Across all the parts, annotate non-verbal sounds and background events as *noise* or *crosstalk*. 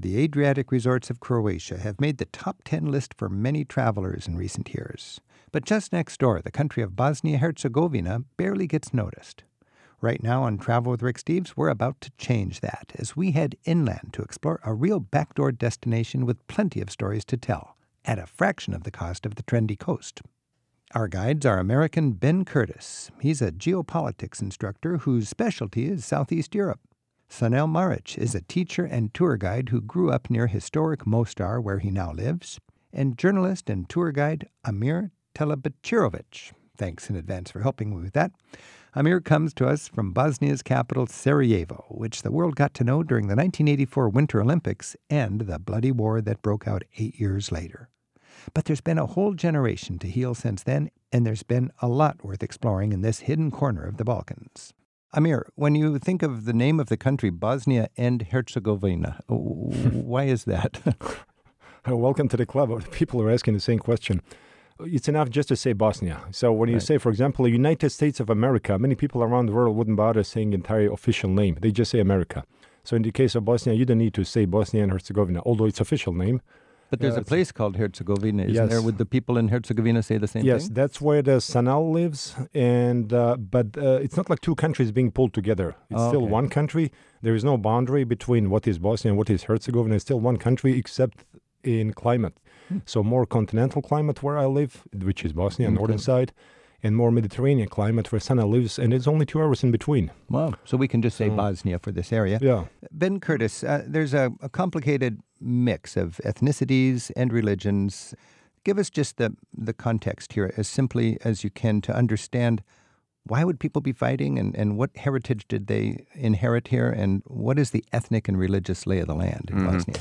The Adriatic resorts of Croatia have made the top 10 list for many travelers in recent years. But just next door, the country of Bosnia Herzegovina barely gets noticed. Right now on Travel with Rick Steves, we're about to change that as we head inland to explore a real backdoor destination with plenty of stories to tell at a fraction of the cost of the trendy coast. Our guides are American Ben Curtis. He's a geopolitics instructor whose specialty is Southeast Europe. Sanel Maric is a teacher and tour guide who grew up near historic Mostar, where he now lives, and journalist and tour guide Amir Telebacirovic. Thanks in advance for helping me with that. Amir comes to us from Bosnia's capital, Sarajevo, which the world got to know during the 1984 Winter Olympics and the bloody war that broke out eight years later. But there's been a whole generation to heal since then, and there's been a lot worth exploring in this hidden corner of the Balkans. Amir, when you think of the name of the country, Bosnia and Herzegovina, *laughs* why is that? *laughs* Welcome to the club. *laughs* People are asking the same question. It's enough just to say Bosnia. So when you say, for example, the United States of America, many people around the world wouldn't bother saying the entire official name. They just say America. So in the case of Bosnia, you don't need to say Bosnia and Herzegovina, although it's official name. But there's yeah, a place called Herzegovina, isn't yes. there? Would the people in Herzegovina say the same yes, thing? Yes, that's where the Sanel lives, and uh, but uh, it's not like two countries being pulled together. It's oh, still okay. one country. There is no boundary between what is Bosnia and what is Herzegovina. It's still one country, except in climate. Hmm. So more continental climate where I live, which is Bosnia, okay. northern side, and more Mediterranean climate where Sanel lives, and it's only two hours in between. Wow. So we can just say so, Bosnia for this area. Yeah. Ben Curtis, uh, there's a, a, complicated mix of ethnicities and religions. Give us just the, the context here as simply as you can to understand why would people be fighting and, and what heritage did they inherit here and what is the ethnic and religious lay of the land in mm-hmm. Bosnia?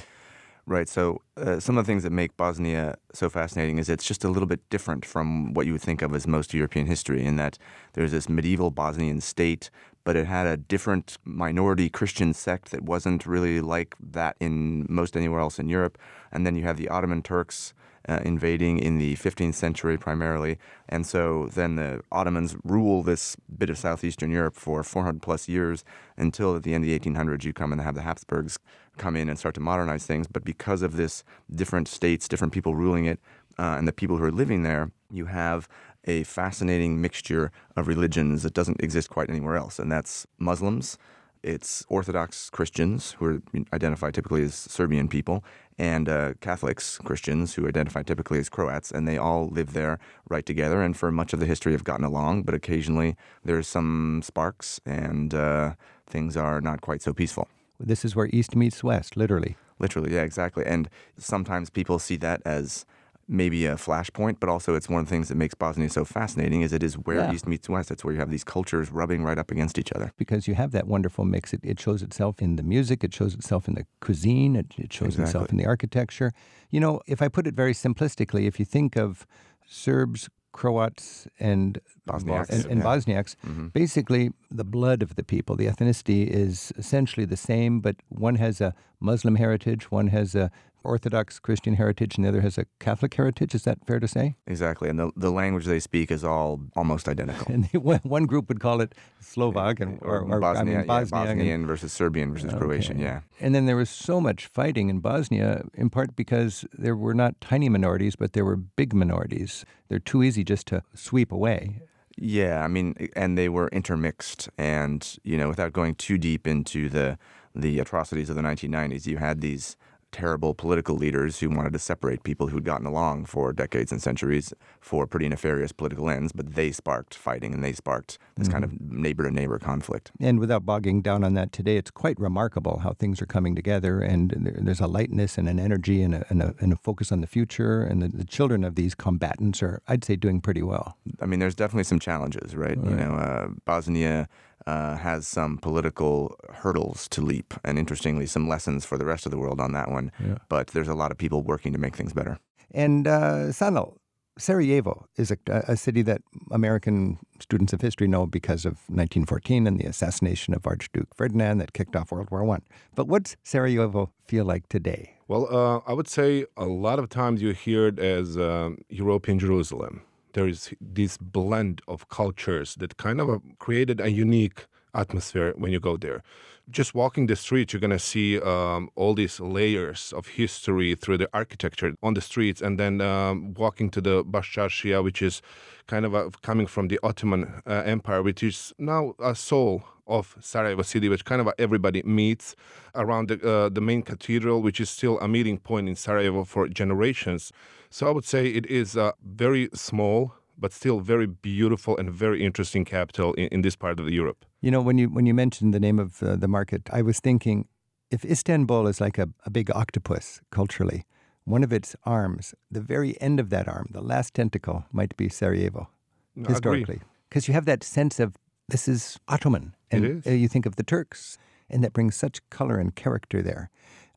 Right. So uh, some of the things that make Bosnia so fascinating is it's just a little bit different from what you would think of as most European history, in that there's this medieval Bosnian state, but it had a different minority Christian sect that wasn't really like that in most anywhere else in Europe. And then you have the Ottoman Turks uh, invading in the 15th century primarily. And so then the Ottomans rule this bit of southeastern Europe for 400 plus years until at the end of the 1800s you come and have the Habsburgs come in and start to modernize things. But because of this different states, different people ruling it, uh, and the people who are living there, you have a fascinating mixture of religions that doesn't exist quite anywhere else. And that's Muslims, it's Orthodox Christians who are identified typically as Serbian people, and uh, Catholics Christians who identify typically as Croats, and they all live there right together. And for much of the history, have gotten along, but occasionally there's some sparks, and uh, things are not quite so peaceful. This is where East meets West, literally. Literally, yeah, exactly. And sometimes people see that as maybe a flashpoint, but also it's one of the things that makes Bosnia so fascinating is it is where yeah. East meets West. That's where you have these cultures rubbing right up against each other. Because you have that wonderful mix. It, it shows itself in the music, it shows itself in the cuisine, it, it shows exactly. itself in the architecture. You know, if I put it very simplistically, if you think of Serbs, Croats and Bosniaks, and, and yeah. Bosniaks, mm-hmm. basically the blood of the people, the ethnicity is essentially the same, but one has a Muslim heritage, one has a Orthodox Christian heritage and the other has a Catholic heritage. Is that fair to say? Exactly. And the, the language they speak is all almost identical. *laughs* and they, one group would call it Slovak and, or, or, or Bosnia, I mean, Bosnia yeah, Bosnian and, versus Serbian versus okay. Croatian, yeah. And then there was so much fighting in Bosnia, in part because there were not tiny minorities, but there were big minorities. They're too easy just to sweep away. Yeah, I mean, and they were intermixed. And, you know, without going too deep into the the atrocities of the 1990s, you had these terrible political leaders who wanted to separate people who'd gotten along for decades and centuries for pretty nefarious political ends, but they sparked fighting and they sparked this mm-hmm. kind of neighbor to neighbor conflict. And without bogging down on that today, it's quite remarkable how things are coming together and there's a lightness and an energy and a, and a, and a focus on the future. And the, the, children of these combatants are, I'd say, doing pretty well. I mean, there's definitely some challenges, right? right. You know, uh, Bosnia uh, has some political hurdles to leap, and interestingly, some lessons for the rest of the world on that one. Yeah. But there's a lot of people working to make things better. And uh, Sanel, Sarajevo is a, a, city that American students of history know because of 1914 and the assassination of Archduke Ferdinand that kicked off World War One. But what's Sarajevo feel like today? Well, uh, I would say a lot of times you hear it as uh, European Jerusalem there is this blend of cultures that kind of created a unique atmosphere when you go there. Just walking the streets, you're gonna see um, all these layers of history through the architecture on the streets, and then um, walking to the Bash which is kind of a, coming from the Ottoman uh, Empire, which is now a soul of Sarajevo city, which kind of everybody meets around the, uh, the main cathedral, which is still a meeting point in Sarajevo for generations. So I would say it is a very small but still very beautiful and very interesting capital in, in this part of Europe. You know, when you when you mentioned the name of uh, the market, I was thinking if Istanbul is like a, a big octopus culturally, one of its arms, the very end of that arm, the last tentacle, might be Sarajevo, No, historically. Because you have that sense of this is Ottoman. And It is. uh, you think of the Turks, and that brings such color and character there.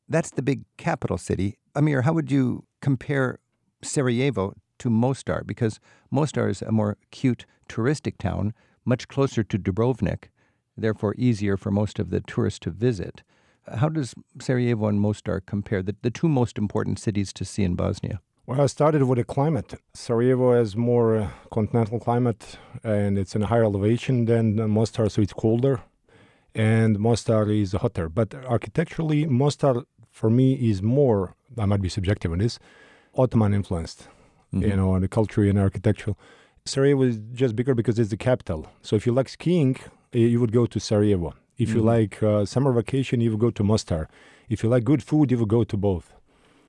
That's the big capital city. Amir, how would you compare Sarajevo to Mostar? Because Mostar is a more cute touristic town, much closer to Dubrovnik, therefore easier for most of the tourists to visit. How does Sarajevo and Mostar compare, the, the two most important cities to see in Bosnia? Well, I started with the climate. Sarajevo has more uh, continental climate and it's in a higher elevation than Mostar, so it's colder. And Mostar is hotter. But architecturally, Mostar for me is more, I might be subjective on this, Ottoman influenced, you know, on the culture and architectural. Sarajevo is just bigger because it's the capital. So if you like skiing, you would go to Sarajevo. If you like uh, summer vacation, you would go to Mostar. If you like good food, you would go to both.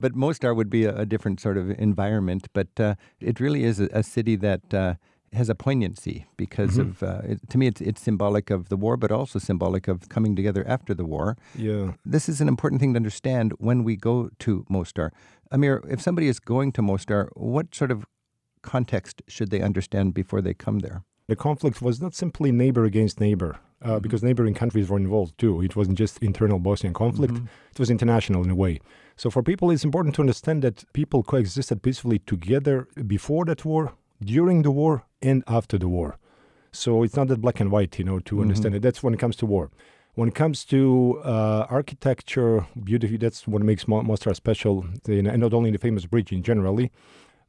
But Mostar would be a, a different sort of environment, but uh, it really is a, a city that uh, has a poignancy because of, uh, it, to me, it's, it's symbolic of the war, but also symbolic of coming together after the war. Yeah. This is an important thing to understand when we go to Mostar. Amir, if somebody is going to Mostar, what sort of context should they understand before they come there? The conflict was not simply neighbor against neighbor, uh, because neighboring countries were involved too. It wasn't just internal Bosnian conflict, it was international in a way. So for people, it's important to understand that people coexisted peacefully together before that war, during the war, and after the war. So it's not that black and white, you know, to understand it. That's when it comes to war. When it comes to uh, architecture, beauty, that's what makes Mo- Mostar special, and not only the famous bridge in generally.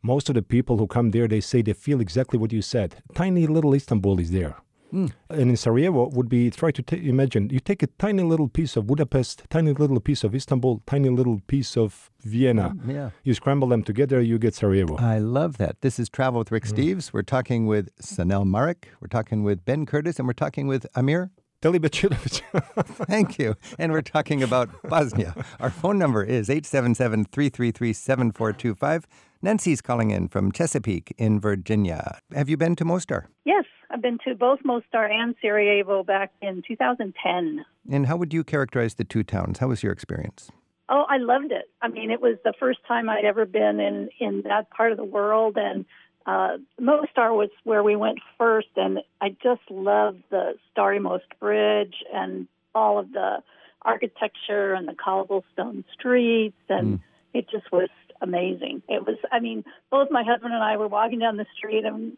Most of the people who come there, they say they feel exactly what you said. Tiny little Istanbul is there. Mm. And in Sarajevo would be try to ta imagine you take a tiny little piece of Budapest, tiny little piece of Istanbul, tiny little piece of Vienna. Mm, yeah. You scramble them together, you get Sarajevo. I love that. This is Travel with Rick mm. Steves. We're talking with Sanel Maric. We're talking with Ben Curtis, and we're talking with Amir. Teli *laughs* Thank you. And we're talking about Bosnia. Our phone number is 877 333 7425. Nancy's calling in from Chesapeake in Virginia. Have you been to Mostar? Yes, I've been to both Mostar and Sarajevo back in 2010. And how would you characterize the two towns? How was your experience? Oh, I loved it. I mean, it was the first time I'd ever been in in that part of the world, and uh, Mostar was where we went first, and I just loved the Stari Most Bridge and all of the architecture and the cobblestone streets, and it just was amazing. It was, I mean, both my husband and I were walking down the street, and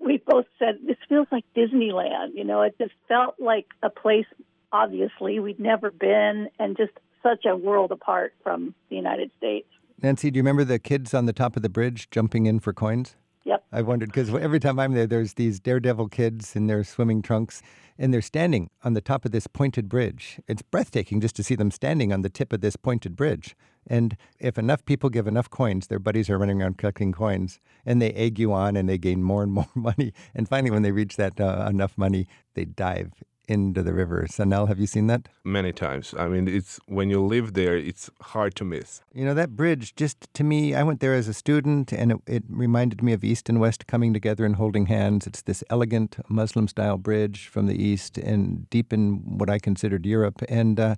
we both said, "This feels like Disneyland." You know, it just felt like a place obviously we'd never been, and just such a world apart from the United States. Nancy, do you remember the kids on the top of the bridge jumping in for coins? Yep. I wondered because every time I'm there, there's these daredevil kids in their swimming trunks, and they're standing on the top of this pointed bridge. It's breathtaking just to see them standing on the tip of this pointed bridge. And if enough people give enough coins, their buddies are running around collecting coins, and they egg you on, and they gain more and *laughs* more money. And finally, when they reach that uh, enough money, they dive into the river. Sanel, have you seen that? Many times. I mean, it's when you live there, it's hard to miss. You know, that bridge, just to me, I went there as a student and it, it reminded me of East and West coming together and holding hands. It's this elegant Muslim style bridge from the East and deep in what I considered Europe. And uh,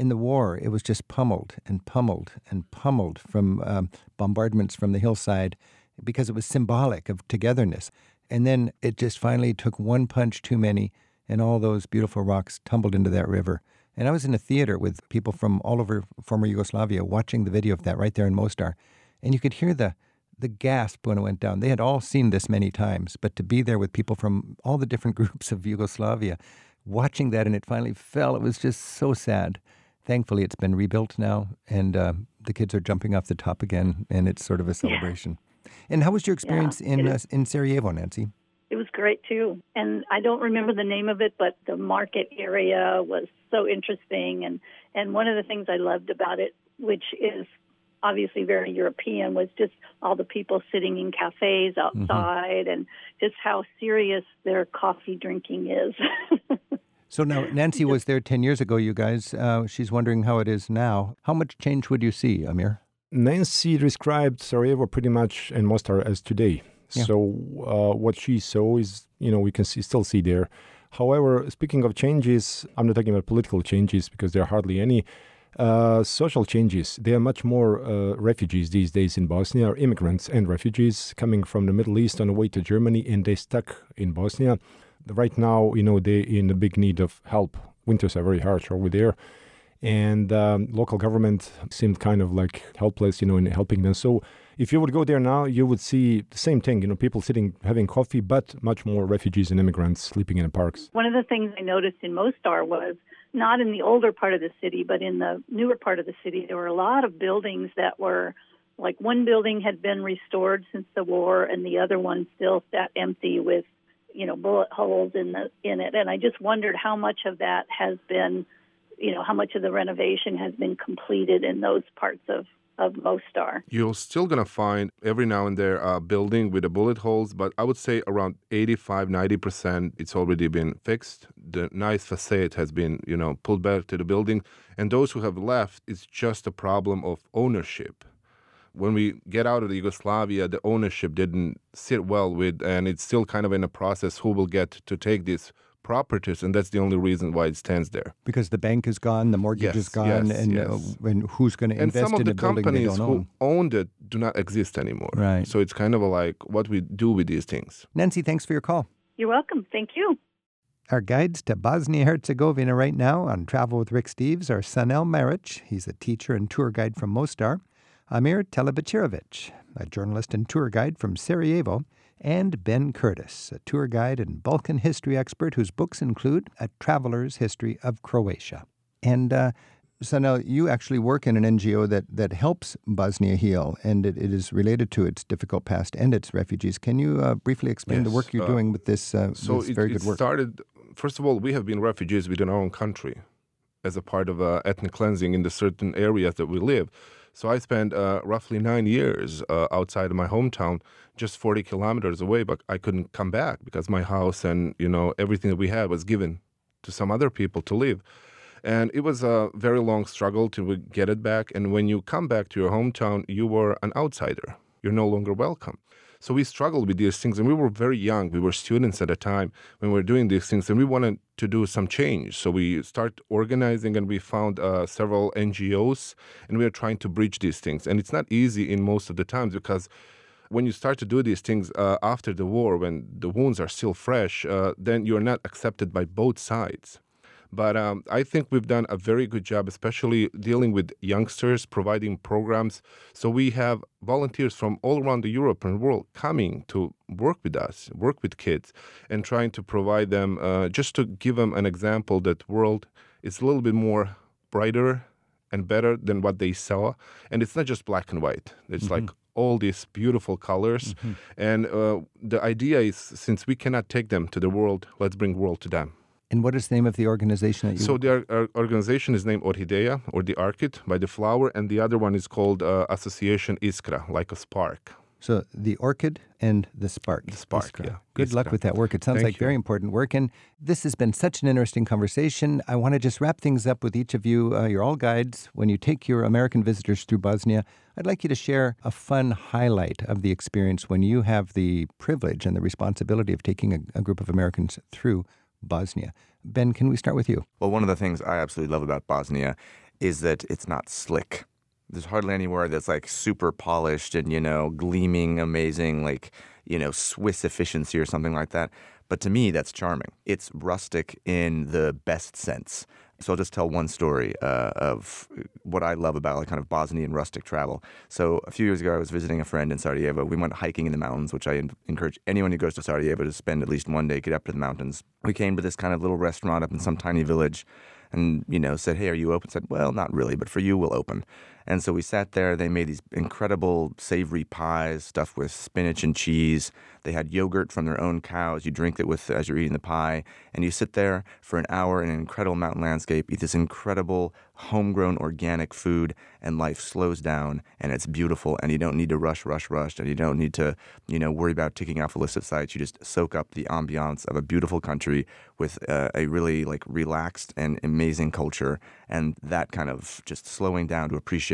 in the war, it was just pummeled and pummeled and pummeled from um, bombardments from the hillside because it was symbolic of togetherness. And then it just finally took one punch too many and all those beautiful rocks tumbled into that river. And I was in a theater with people from all over former Yugoslavia watching the video of that right there in Mostar. And you could hear the, the gasp when it went down. They had all seen this many times, but to be there with people from all the different *laughs* groups of Yugoslavia watching that and it finally fell, it was just so sad. Thankfully, it's been rebuilt now, and uh, the kids are jumping off the top again, and it's sort of a celebration. And how was your experience Yeah, in uh, in Sarajevo, Nancy? It was great too. And I don't remember the name of it, but the market area was so interesting. And, and one of the things I loved about it, which is obviously very European, was just all the people sitting in cafes outside and just how serious their coffee drinking is. *laughs* So now *laughs* Nancy was there ten years ago. You guys, uh, she's wondering how it is now. How much change would you see, Amir? Nancy described Sarajevo pretty much and Mostar as today. Yeah. So uh, what she saw is, you know, we can see, still see there. However, speaking of changes, I'm not talking about political changes because there are hardly any. Uh, social changes. There are much more uh, refugees these days in Bosnia, or immigrants and refugees coming from the Middle East on the way to Germany, and they stuck in Bosnia. Right now, you know, they're in a big need of help. Winters are very harsh over there and um, local government seemed kind of like helpless, you know, in helping them. So if you would go there now, you would see the same thing, you know, people sitting having coffee, but much more refugees and immigrants sleeping in the parks. One of the things I noticed in Mostar was not in the older part of the city, but in the newer part of the city, there were a lot of buildings that were like one building had been restored since the war, and the other one still sat empty with, you know, bullet holes in the in it. And I just wondered how much of that has been, you know, how much of the renovation has been completed in those parts of of Mostar. You're still going to find every now and there a building with the bullet holes, but I would say around 85, 90% it's already been fixed. The nice facade has been, you know, pulled back to the building. And those who have left, it's just a problem of ownership. When we get out of the Yugoslavia, the ownership didn't sit well with, and it's still kind of in a process who will get to take these properties, and that's the only reason why it stands there. Because the bank is gone, the mortgage is gone, yes, and, yes. Uh, and who's going to invest some of in the a building they companies don't who own? owned it do not exist anymore. Right. So it's kind of like what we do with these things. Nancy, thanks for your call. You're welcome. Thank you. Our guides to Bosnia Herzegovina right now on Travel with Rick Steves are Sanel Maric, he's a teacher and tour guide from Mostar, Amir Telebacirovic, a journalist and tour guide from Sarajevo, and Ben Curtis, a tour guide and Balkan history expert whose books include A Traveler's History of Croatia. And uh, Sanel, you actually work in an NGO that, that helps Bosnia heal, and it, it is related to its difficult past and its refugees. Can you uh, briefly explain the work you're uh, doing with this, uh, So this it, very it good work? started, first of all, we have been refugees within our own country as a part of uh, ethnic cleansing in the certain areas that we live. So I spent uh, roughly nine years uh, outside of my hometown, just 40 kilometers away, but I couldn't come back because my house and, you know, everything that we had was given to some other people to live. And it was a very long struggle to get it back. And when you come back to your hometown, you were an outsider. You're no longer welcome. So we struggled with these things, and we were very young. We were students at the time when we were doing these things, and we wanted to do some change. So we start organizing, and we found uh, several NGOs, and we are trying to bridge these things. And it's not easy in most of the times because when you start to do these things uh, after the war, when the wounds are still fresh, uh, then you're not accepted by both sides. But um, I think we've done a very good job, especially dealing with youngsters, providing programs. So we have volunteers from all around the European world coming to work with us, work with kids, and trying to provide them, uh, just to give them an example that world is a little bit more brighter and better than what they saw. And it's not just black and white. It's like all these beautiful colors. And uh, the idea is, since we cannot take them to the world, let's bring world to them. And what is the name of the organization that you So the or- or- organization is named Orhidea or the Orchid by the flower, and the other one is called uh, Association Iskra, like a spark. So the orchid and the spark. The spark, Iskra. yeah. Good luck with that work. It sounds Thank like very important work. And this has been such an interesting conversation. I want to just wrap things up with each of you. Uh, you're all guides. When you take your American visitors through Bosnia, I'd like you to share a fun highlight of the experience when you have the privilege and the responsibility of taking a, a group of Americans through Bosnia. Ben, can we start with you? Well, one of the things I absolutely love about Bosnia is that it's not slick. There's hardly anywhere that's like super polished and, you know, gleaming, amazing, like, you know, Swiss efficiency or something like that. But to me, that's charming. It's rustic in the best sense. So I'll just tell one story uh, of what I love about like kind of Bosnian rustic travel. So a few years ago, I was visiting a friend in Sarajevo. We went hiking in the mountains, which I en- encourage anyone who goes to Sarajevo to spend at least one day, get up to the mountains. We came to this kind of little restaurant up in some tiny village and, you know, said, hey, are you open? Said, well, not really, but for you, we'll open. And so we sat there. They made these incredible savory pies stuffed with spinach and cheese. They had yogurt from their own cows. You drink it with as you're eating the pie, and you sit there for an hour in an incredible mountain landscape, eat this incredible homegrown organic food, and life slows down and it's beautiful. And you don't need to rush, rush, rush, and you don't need to, you know, worry about ticking off a list of sites. You just soak up the ambiance of a beautiful country with uh, a really like relaxed and amazing culture, and that kind of just slowing down to appreciate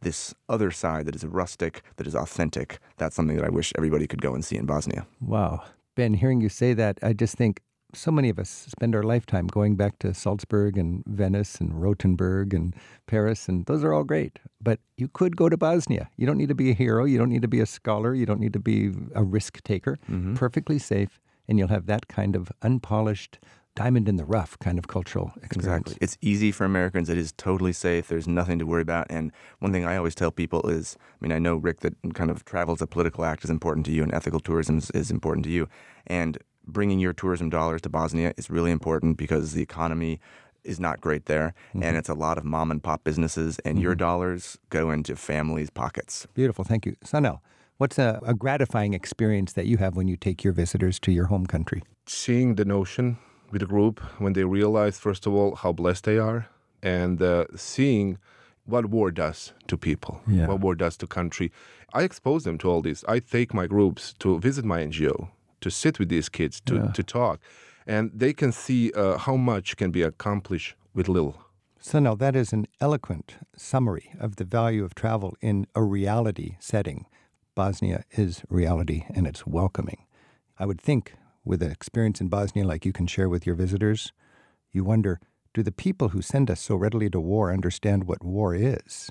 this other side that is rustic, that is authentic. That's something that I wish everybody could go and see in Bosnia. Wow. Ben, hearing you say that, I just think so many of us spend our lifetime going back to Salzburg and Venice and Rothenburg and Paris, and those are all great. But you could go to Bosnia. You don't need to be a hero. You don't need to be a scholar. You don't need to be a risk taker. Mm-hmm. Perfectly safe, and you'll have that kind of unpolished, diamond in the rough kind of cultural experience. Exactly. It's easy for Americans. It is totally safe. There's nothing to worry about. And one thing I always tell people is I mean, I know, Rick, that kind of travel as a political act is important to you and ethical tourism is, is important to you. And bringing your tourism dollars to Bosnia is really important because the economy is not great there Mm-hmm. and it's a lot of mom and pop businesses and your dollars go into families' pockets. Beautiful. Thank you. Sanel, what's a, a gratifying experience that you have when you take your visitors to your home country? seeing the notion with the group when they realize, first of all, how blessed they are, and uh, seeing what war does to people, Yeah. what war does to country. I expose them to all this. I take my groups to visit my NGO, to sit with these kids, to, Yeah. to talk, and they can see uh, how much can be accomplished with little. So, now that is an eloquent summary of the value of travel in a reality setting. Bosnia is reality and it's welcoming. I would think, with an experience in Bosnia like you can share with your visitors, you wonder do the people who send us so readily to war understand what war is?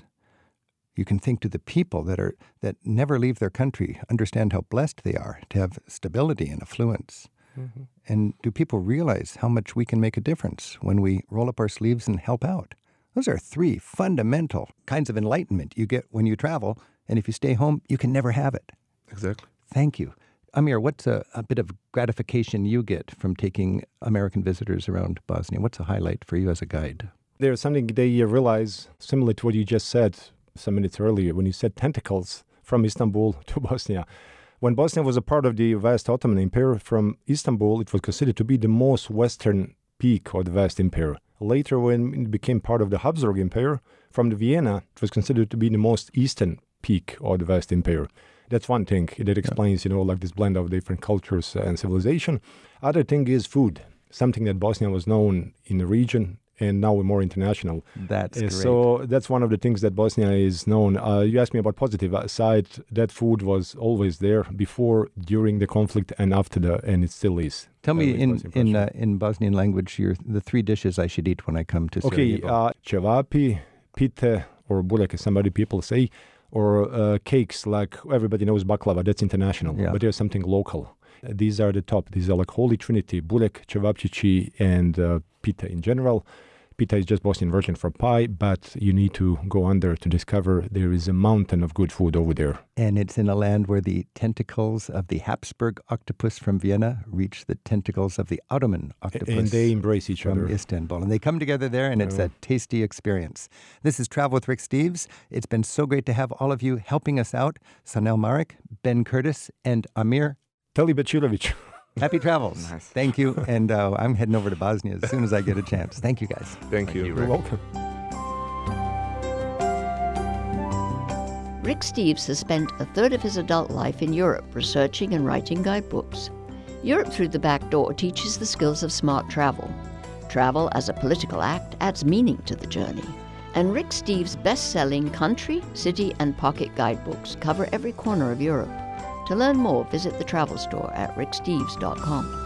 You can think do the people that are that never leave their country understand how blessed they are to have stability and affluence. Mm-hmm. And do people realize how much we can make a difference when we roll up our sleeves and help out? Those are three fundamental kinds of enlightenment you get when you travel. And if you stay home, you can never have it. Exactly. Thank you. Amir, what's a, a bit of gratification you get from taking American visitors around Bosnia? What's a highlight for you as a guide? There's something they realize, similar to what you just said some minutes earlier, when you said tentacles from Istanbul *laughs* to Bosnia. When Bosnia was a part of the vast Ottoman Empire, from Istanbul, it was considered to be the most western peak of the vast empire. Later, when it became part of the Habsburg Empire, from the Vienna, it was considered to be the most eastern peak of the vast empire. That's one thing that explains, you know, like this blend of different cultures and civilization. Other thing is food, something that Bosnia was known in the region and now we're more international. That's Uh, great. So that's one of the things that Bosnia is known. Uh, you asked me about positive side. That food was always there before, during the conflict, and after the, and it still is. Tell Uh, me in Bosnian in uh, in Bosnian language your the three dishes I should eat when I come to Okay, uh, cevapi, pite, or burek, as somebody people say, or uh, cakes like everybody knows baklava. That's international, Yeah. but there's something local. These are the top. These are like holy trinity: burek, cevapcici, and uh, pita in general. Pita is just Bosnian version for pie, but you need to go under to discover there is a mountain of good food over there. and it's in a land where the tentacles of the Habsburg octopus from Vienna reach the tentacles of the Ottoman octopus. and they embrace each from other. Istanbul. And they come together there, and it's a tasty experience. This is Travel with Rick Steves. It's been so great to have all of you helping us out Sanel Maric, Ben Curtis, and Amir. Teli. *laughs* Happy travels. Nice. Thank you. And uh, I'm heading over to Bosnia as soon as I get a chance. Thank you, guys. Thank, you. You're welcome. Rick Steves has spent a third of his adult life in Europe researching and writing guidebooks. Europe Through the Back Door teaches the skills of smart travel. Travel as a political act adds meaning to the journey. And Rick Steves' best selling country, city, and pocket guidebooks cover every corner of Europe. To learn more, visit the travel store at ricksteves.com.